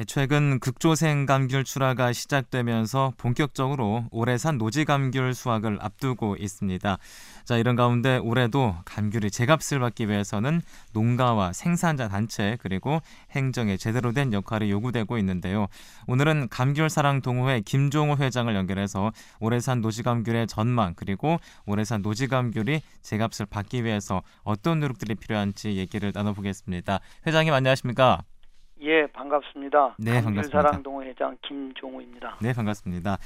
예, 최근 극조생 감귤 출하가 시작되면서 본격적으로 올해산 노지 감귤 수확을 앞두고 있습니다. 자, 이런 가운데 올해도 감귤이 제값을 받기 위해서는 농가와 생산자 단체 그리고 행정에 제대로 된 역할이 요구되고 있는데요. 오늘은 감귤 사랑 동호회 김종호 회장을 연결해서 올해산 노지 감귤의 전망 그리고 올해산 노지 감귤이 제값을 받기 위해서 어떤 노력들이 필요한지 얘기를 나눠보겠습니다. 회장님 안녕하십니까? 예, 반갑습니다. 네, 반갑습니다. 사랑동호 회장 김종우입니다. 네, 반갑습니다.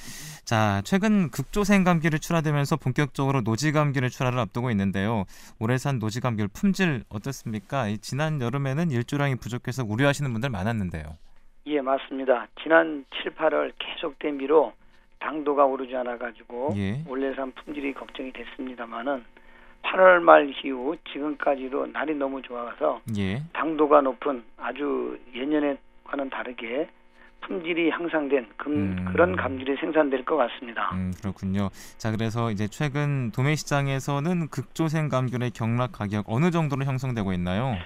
자, 최근 극조생 감귤이 출하되면서 본격적으로 노지 감귤의 출하를 앞두고 있는데요. 올해 산 노지 감귤 품질 어떻습니까? 지난 여름에는 일조량이 부족해서 우려하시는 분들 많았는데요. 예, 맞습니다. 지난 7, 8월 계속 대미로 당도가 오르지 않아 가지고 예. 올해산 품질이 걱정이 됐습니다만은 8월 말 이후 지금까지도 날이 너무 좋아서 예. 당도가 높은 아주 예년에와는 다르게 품질이 향상된 그, 음. 그런 감귤이 생산될 것 같습니다. 음, 그렇군요. 자, 그래서 이제 최근 도매 시장에서는 극조생 감귤의 경락 가격 어느 정도로 형성되고 있나요?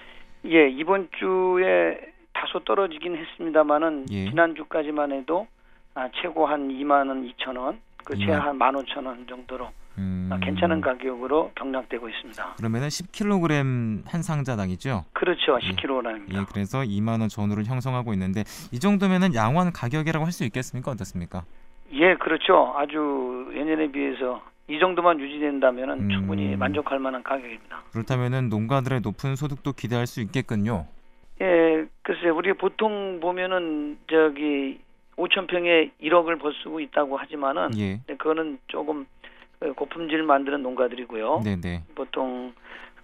예, 이번 주에 다소 떨어지긴 했습니다만은 예. 지난 주까지만 해도 아, 최고 한 2만 원 2천 원, 그 최하 한 1만 5천 원 정도로 음. 괜찮은 가격으로 경락되고 있습니다. 그러면은 10kg 한 상자당이죠? 그렇죠. 10kg입니다. 예, 그래서 2만 원 전후를 형성하고 있는데 이 정도면은 양호한 가격이라고 할 수 있겠습니까? 어떻습니까? 예, 그렇죠. 아주 예년에 비해서 이 정도만 유지된다면 은 음. 충분히 만족할 만한 가격입니다. 그렇다면은 농가들의 높은 소득도 기대할 수 있겠군요. 예, 글쎄 우리 보통 보면은 저기 5천 평에 1억을 벌수 있다고 하지만은 예. 그거는 조금 그 고품질 만드는 농가들이고요. 네네. 보통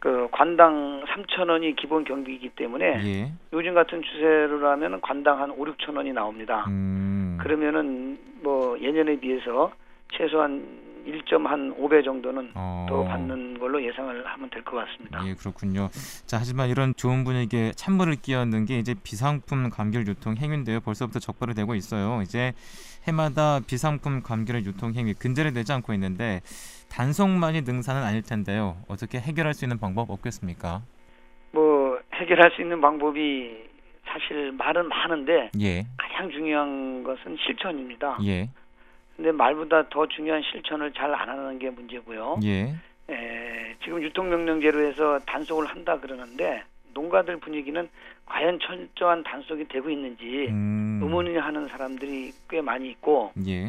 그 관당 3천 원이 기본 경비이기 때문에 예. 요즘 같은 추세로라면 관당 한 5, 6천 원이 나옵니다. 음. 그러면은 뭐 예년에 비해서 최소한 1.5배 정도는 어. 더 받는 걸로 예상을 하면 될 것 같습니다. 예, 그렇군요. 자, 하지만 이런 좋은 분위기에 찬물을 끼얹는 게 이제 비상품 감귤 유통 행위인데요. 벌써부터 적발이 되고 있어요. 이제 해마다 비상품 감귤의 유통 행위 근절이 되지 않고 있는데 단속만이 능사는 아닐 텐데요. 어떻게 해결할 수 있는 방법 없겠습니까? 뭐 해결할 수 있는 방법이 사실 말은 많은데 예. 가장 중요한 것은 실천입니다. 예. 근데 말보다 더 중요한 실천을 잘 안 하는 게 문제고요. 예. 에, 지금 유통명령제로 해서 단속을 한다 그러는데 농가들 분위기는 과연 철저한 단속이 되고 있는지 음. 의문을 하는 사람들이 꽤 많이 있고 예.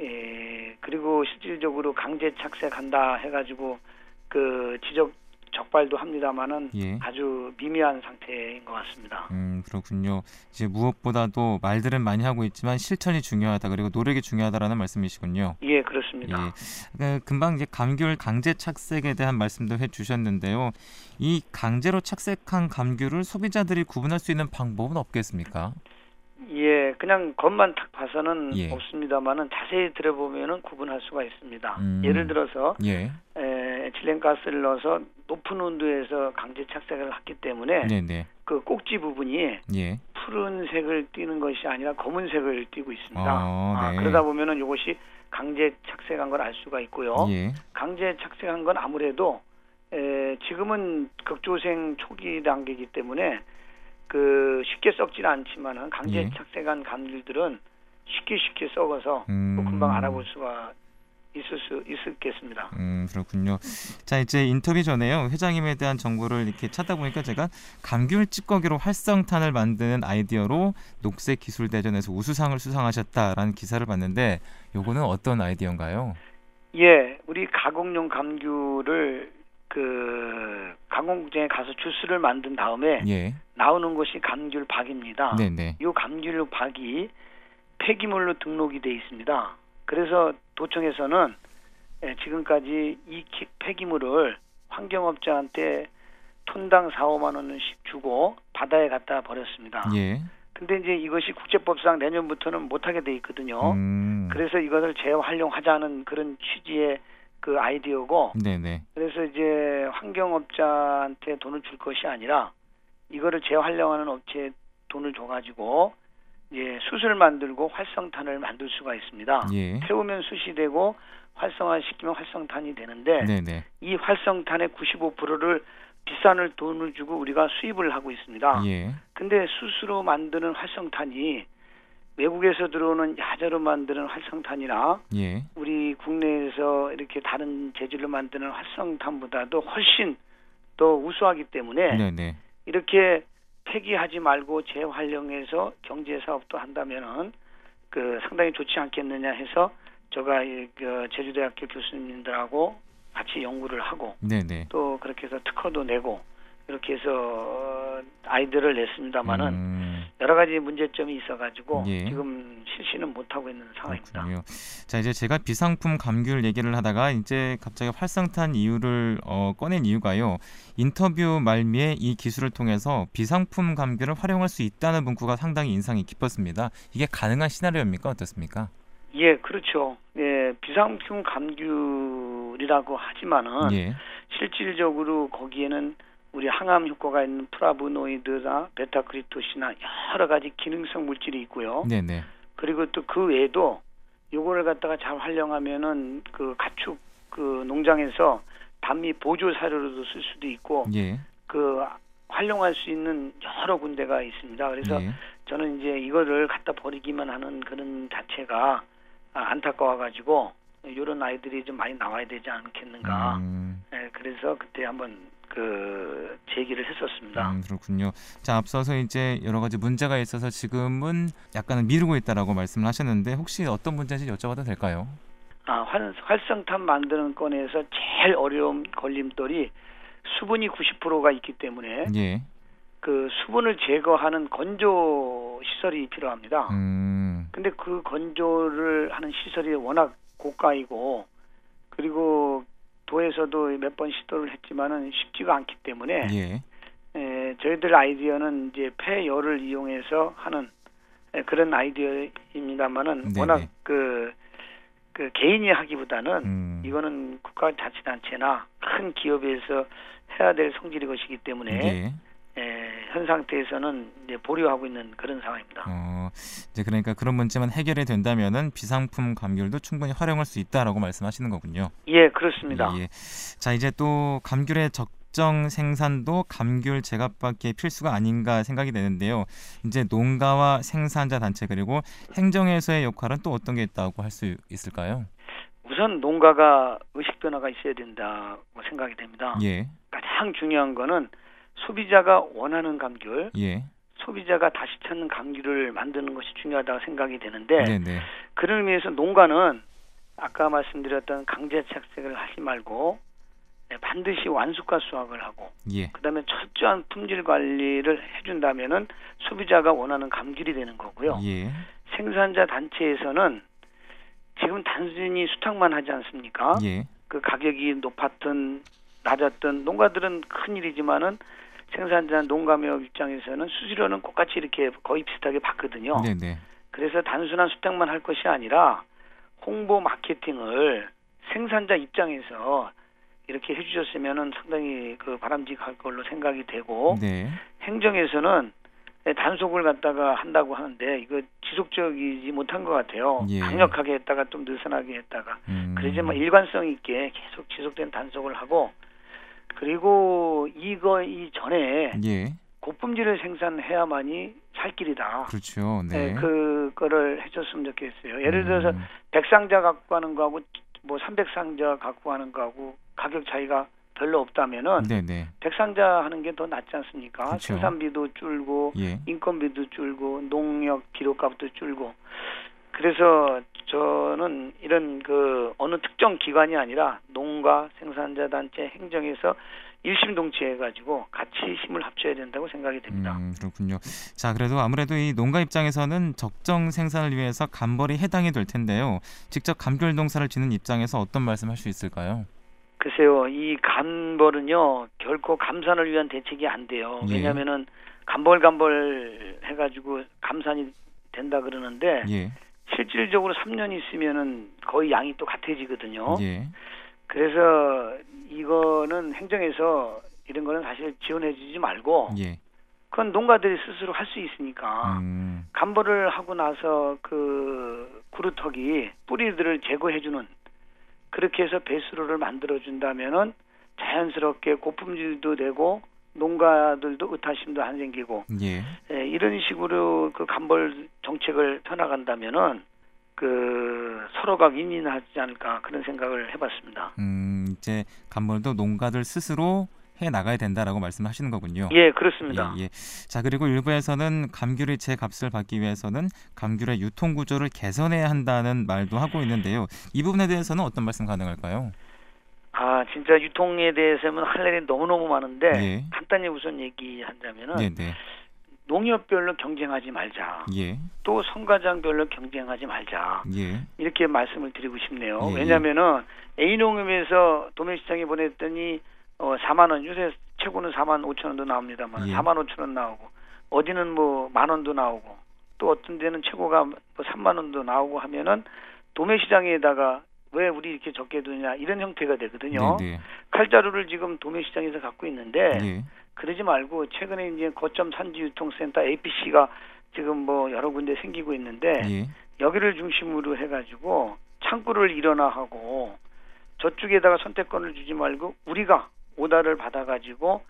에, 그리고 실질적으로 강제 착색한다 해가지고 그 지적 적발도 합니다만은 예. 아주 미미한 상태인 것 같습니다. 음 그렇군요. 이제 무엇보다도 말들은 많이 하고 있지만 실천이 중요하다 그리고 노력이 중요하다라는 말씀이시군요. 예 그렇습니다. 예. 그 금방 이제 감귤 강제 착색에 대한 말씀도 해주셨는데요. 이 강제로 착색한 감귤을 소비자들이 구분할 수 있는 방법은 없겠습니까? 예, 그냥 겉만 탁 봐서는 예. 없습니다만은 자세히 들어보면은 구분할 수가 있습니다. 음. 예를 들어서 예. 에, 에틸렌가스를 넣어서 높은 온도에서 강제 착색을 했기 때문에 네네. 네. 그 꼭지 부분이 예. 푸른색을 띠는 것이 아니라 검은색을 띠고 있습니다. 아, 아 네. 아, 그러다 보면은 이것이 강제 착색한 걸 알 수가 있고요. 예. 강제 착색한 건 아무래도 에, 지금은 극조생 초기 단계이기 때문에 그 쉽게 썩지는 않지만은 강제 예. 착색한 감귤들은 쉽게 쉽게 썩어서 음. 금방 알아볼 수가 있을 수 있었겠습니다. 음 그렇군요. 자 이제 인터뷰 전에요 회장님에 대한 정보를 이렇게 찾다 보니까 제가 감귤 찌꺼기로 활성탄을 만드는 아이디어로 녹색 기술 대전에서 우수상을 수상하셨다라는 기사를 봤는데 요거는 어떤 아이디어인가요? 예, 우리 가공용 감귤을 그 강공장에 가서 주스를 만든 다음에 예. 나오는 것이 감귤박입니다. 네네. 이 감귤박이 폐기물로 등록이 돼 있습니다. 그래서 도청에서는 예, 지금까지 이 폐기물을 환경업자한테 톤당 4, 5만 원씩 주고 바다에 갖다 버렸습니다. 예. 근데 이제 이것이 국제법상 내년부터는 못하게 돼 있거든요. 음. 그래서 이것을 재활용하자는 그런 취지의 그 아이디어고. 네네. 그래서 이제 환경업자한테 돈을 줄 것이 아니라 이거를 재활용하는 업체에 돈을 줘가지고 예, 숯을 만들고 활성탄을 만들 수가 있습니다. 예. 태우면 숯이 되고 활성화시키면 활성탄이 되는데 네네. 이 활성탄의 95%를 비싼 돈을 주고 우리가 수입을 하고 있습니다. 예. 근데 숯으로 만드는 활성탄이 외국에서 들어오는 야자로 만드는 활성탄이나 예. 우리 국내에서 이렇게 다른 재질로 만드는 활성탄보다도 훨씬 더 우수하기 때문에 네네. 이렇게 폐기하지 말고 재활용해서 경제 사업도 한다면은 그 상당히 좋지 않겠느냐 해서 제가 그 제주대학교 교수님들하고 같이 연구를 하고 네네. 또 그렇게 해서 특허도 내고 이렇게 해서 아이들을 냈습니다마는 음. 여러 가지 문제점이 있어가지고 예. 지금 실시는 못하고 있는 상황입니다. 그렇군요. 자 이제 제가 비상품 감귤 얘기를 하다가 이제 갑자기 활성탄 이유를 어, 꺼낸 이유가요. 인터뷰 말미에 이 기술을 통해서 비상품 감귤을 활용할 수 있다는 문구가 상당히 인상이 깊었습니다. 이게 가능한 시나리오입니까 어떻습니까? 예, 그렇죠. 예, 비상품 감귤이라고 하지만은 예. 실질적으로 거기에는 우리 항암 효과가 있는 프라보노이드나 베타크리토시나 여러 가지 기능성 물질이 있고요. 네네. 그리고 또 그 외에도 요거를 갖다가 잘 활용하면은 그 가축 그 농장에서 단미 보조 사료로도 쓸 수도 있고 예. 그 활용할 수 있는 여러 군데가 있습니다. 그래서 예. 저는 이제 이거를 갖다 버리기만 하는 그런 자체가 안타까워 가지고 이런 아이들이 좀 많이 나와야 되지 않겠는가. 음. 네, 그래서 그때 한번 그 제기를 했었습니다. 음, 그렇군요. 자 앞서서 이제 여러 가지 문제가 있어서 지금은 약간은 미루고 있다라고 말씀을 하셨는데 혹시 어떤 문제인지 여쭤봐도 될까요? 아 활, 활성탄 만드는 건에서 제일 어려운 걸림돌이 수분이 90%가 있기 때문에 예. 그 수분을 제거하는 건조 시설이 필요합니다. 음. 근데 그 건조를 하는 시설이 워낙 고가이고 그리고 도에서도 몇 번 시도를 했지만은 쉽지가 않기 때문에 예. 에, 저희들 아이디어는 이제 폐열을 이용해서 하는 에, 그런 아이디어입니다만은 워낙 그, 그 개인이 하기보다는 음. 이거는 국가자치단체나 큰 기업에서 해야 될 성질의 것이기 때문에 예. 예, 현 상태에서는 이제 보류하고 있는 그런 상황입니다. 어, 이제 그러니까 그런 문제만 해결이 된다면은 비상품 감귤도 충분히 활용할 수 있다라고 말씀하시는 거군요. 예, 그렇습니다. 예. 자, 이제 또 감귤의 적정 생산도 감귤 제값밖에 필수가 아닌가 생각이 되는데요. 이제 농가와 생산자 단체 그리고 행정에서의 역할은 또 어떤 게 있다고 할 수 있을까요? 우선 농가가 의식 변화가 있어야 된다고 생각이 됩니다. 예. 가장 중요한 거는 소비자가 원하는 감귤, 예. 소비자가 다시 찾는 감귤을 만드는 것이 중요하다고 생각이 되는데 네네. 그런 의미에서 농가는 아까 말씀드렸던 강제 착색을 하지 말고 네, 반드시 완숙화 수확을 하고 예. 그다음에 철저한 품질 관리를 해준다면은 소비자가 원하는 감귤이 되는 거고요. 예. 생산자 단체에서는 지금 단순히 수탁만 하지 않습니까? 예. 그 가격이 높았든 낮았든 농가들은 큰 일이지만은 생산자 농가매업 입장에서는 수수료는 똑같이 이렇게 거의 비슷하게 받거든요. 네네. 그래서 단순한 수탁만 할 것이 아니라 홍보 마케팅을 생산자 입장에서 이렇게 해주셨으면은 상당히 그 바람직할 걸로 생각이 되고 네. 행정에서는 단속을 갖다가 한다고 하는데 이거 지속적이지 못한 것 같아요. 예. 강력하게 했다가 좀 느슨하게 했다가 음. 그러지만 일관성 있게 계속 지속된 단속을 하고 그리고 이거 이전에 예. 고품질을 생산해야만이 살 길이다. 그렇죠. 네. 네 그거를 해줬으면 좋겠어요. 예를 들어서 음. 100상자 갖고 가는 거하고 뭐 300상자 갖고 가는 거하고 가격 차이가 별로 없다면은 네네. 100상자 하는 게 더 낫지 않습니까? 그렇죠. 생산비도 줄고 예. 인건비도 줄고 농력 기록값도 줄고 그래서 저는 이런 그 어느 특정 기관이 아니라 농가 생산자 단체 행정에서 일심동체해 가지고 같이 힘을 합쳐야 된다고 생각이 됩니다. 음, 그렇군요. 자, 그래도 아무래도 이 농가 입장에서는 적정 생산을 위해서 감벌이 해당이 될 텐데요. 직접 감귤 농사를 짓는 입장에서 어떤 말씀할 수 있을까요? 글쎄요, 이 감벌은요 결코 감산을 위한 대책이 안 돼요. 예. 왜냐하면은 감벌 감벌 해가지고 감산이 된다 그러는데 예. 실질적으로 3년 있으면은 거의 양이 또 같아지거든요. 예. 그래서 이거는 행정에서 이런 거는 사실 지원해주지 말고 예. 그건 농가들이 스스로 할 수 있으니까 음. 감벌을 하고 나서 그 구루터기 뿌리들을 제거해주는 그렇게 해서 배수로를 만들어 준다면은 자연스럽게 고품질도 되고 농가들도 의타심도 안 생기고 예. 예, 이런 식으로 그 간벌 정책을 펴나간다면은 그 서로가 윈윈하지 않을까 그런 생각을 해봤습니다. 음 이제 간벌도 농가들 스스로 해 나가야 된다라고 말씀하시는 거군요. 예, 그렇습니다. 예, 예. 자 그리고 일부에서는 감귤의 제 값을 받기 위해서는 감귤의 유통 구조를 개선해야 한다는 말도 하고 있는데요. 이 부분에 대해서는 어떤 말씀 가능할까요? 아 진짜 유통에 대해서는 할 일이 너무 너무 많은데 예. 간단히 우선 얘기한다면은 네, 네. 농협별로 경쟁하지 말자. 예. 또 성과장별로 경쟁하지 말자. 예. 이렇게 말씀을 드리고 싶네요. 예. 예. 왜냐하면은 A 농협에서 도매시장에 보냈더니 어 4만 원 요새 최고는 4만 5천 원도 나옵니다만 예. 4만 5천 원 나오고 어디는 뭐 만 원도 나오고 또 어떤 데는 최고가 뭐 3만 원도 나오고 하면은 도매시장에다가 왜 우리 이렇게 적게 두냐 이런 형태가 되거든요. 네네. 네. 칼자루를 지금 도매시장에서 갖고 있는데 네. 그러지 말고 최근에 이제 거점 산지 유통센터 APC가 지금 뭐 여러 군데 생기고 있는데 네. 여기를 중심으로 해가지고 창구를 일어나 하고 저쪽에다가 선택권을 주지 말고 우리가 오다를 받아가지고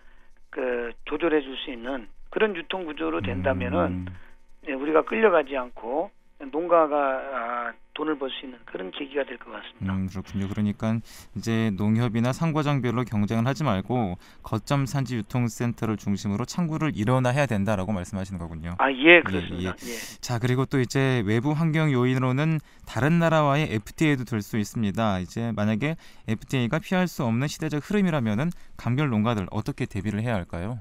그 조절해 줄 수 있는 그런 유통 구조로 된다면은 음. 네, 우리가 끌려가지 않고 농가가 아, 돈을 벌 수 있는 그런 계기가 될 것 같습니다. 음, 그렇군요. 그러니까 이제 농협이나 상과장별로 경쟁을 하지 말고 거점 산지 유통센터를 중심으로 창구를 일어나야 된다라고 말씀하시는 거군요. 아, 예, 그렇습니다. 예, 예. 예. 자, 그리고 또 이제 외부 환경 요인으로는 다른 나라와의 FTA도 될 수 있습니다. 이제 만약에 FTA가 피할 수 없는 시대적 흐름이라면은 감귤 농가들 어떻게 대비를 해야 할까요?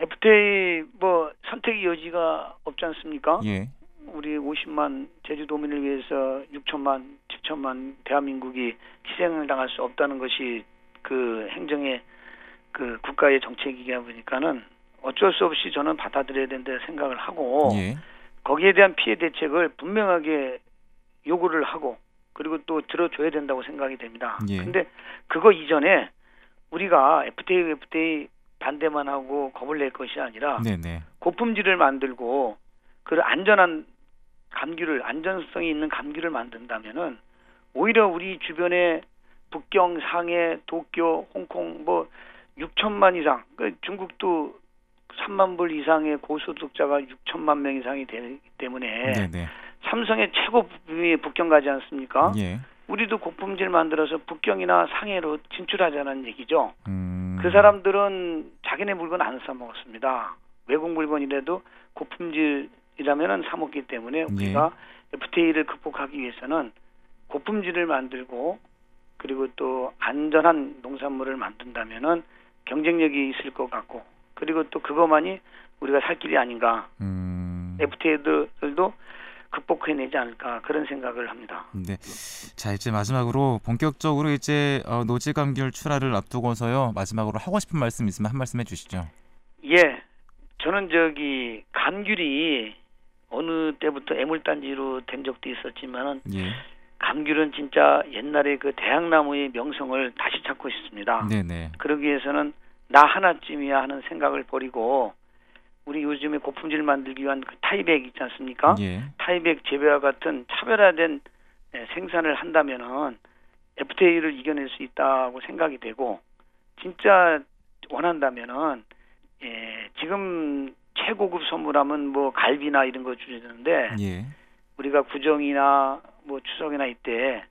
FTA 뭐 선택의 여지가 없지 않습니까? 예. 우리 50만 제주도민을 위해서 6천만, 7천만 대한민국이 희생을 당할 수 없다는 것이 그 행정의 그 국가의 정책이다 보니까는 어쩔 수 없이 저는 받아들여야 된다 생각을 하고 예. 거기에 대한 피해 대책을 분명하게 요구를 하고 그리고 또 들어줘야 된다고 생각이 됩니다. 예. 근데 그거 이전에 우리가 FTA, FTA 반대만 하고 겁을 낼 것이 아니라 네네. 고품질을 만들고 그 안전한 감귤을 안전성이 있는 감귤을 만든다면은 오히려 우리 주변에 북경, 상해, 도쿄, 홍콩 뭐 6천만 이상, 그 중국도 3만 불 이상의 고소득자가 6천만 명 이상이 되기 때문에 네네. 삼성의 최고 부품이 북경 가지 않습니까? 예. 우리도 고품질 만들어서 북경이나 상해로 진출하자는 얘기죠. 음... 그 사람들은 자기네 물건 안 사 먹었습니다. 외국 물건이라도 고품질 이라면은 사 먹기 때문에 우리가 예. FTA를 극복하기 위해서는 고품질을 만들고 그리고 또 안전한 농산물을 만든다면은 경쟁력이 있을 것 같고 그리고 또 그것만이 우리가 살 길이 아닌가. 음. FTA들도 극복해내지 않을까 그런 생각을 합니다. 네. 자 이제 마지막으로 본격적으로 이제 어, 노지 감귤 출하를 앞두고서요 마지막으로 하고 싶은 말씀 있으면 한 말씀 해주시죠. 예, 저는 저기 감귤이 어느 때부터 애물단지로 된 적도 있었지만은 예. 감귤은 진짜 옛날에 그 대학나무의 명성을 다시 찾고 싶습니다. 네네. 그러기 위해서는 나 하나쯤이야 하는 생각을 버리고 우리 요즘에 고품질 만들기 위한 그 타이백 있지 않습니까? 예. 타이백 재배와 같은 차별화된 예, 생산을 한다면은 FTA를 이겨낼 수 있다고 생각이 되고 진짜 원한다면은 예, 지금 최고급 선물하면 뭐 갈비나 이런 거 주는데 예. 우리가 구정이나 뭐 추석이나 이때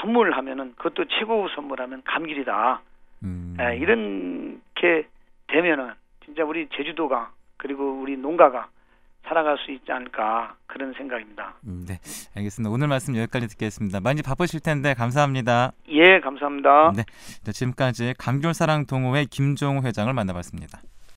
선물을 하면은 그것도 최고급 선물하면 감귤이다. 음. 에, 예, 이렇게 되면은 진짜 우리 제주도가 그리고 우리 농가가 살아갈 수 있지 않을까 그런 생각입니다. 음, 네, 알겠습니다. 오늘 말씀 여기까지 듣겠습니다. 많이 바쁘실 텐데 감사합니다. 예, 감사합니다. 네, 지금까지 감귤사랑 동호회 김종호 회장을 만나봤습니다.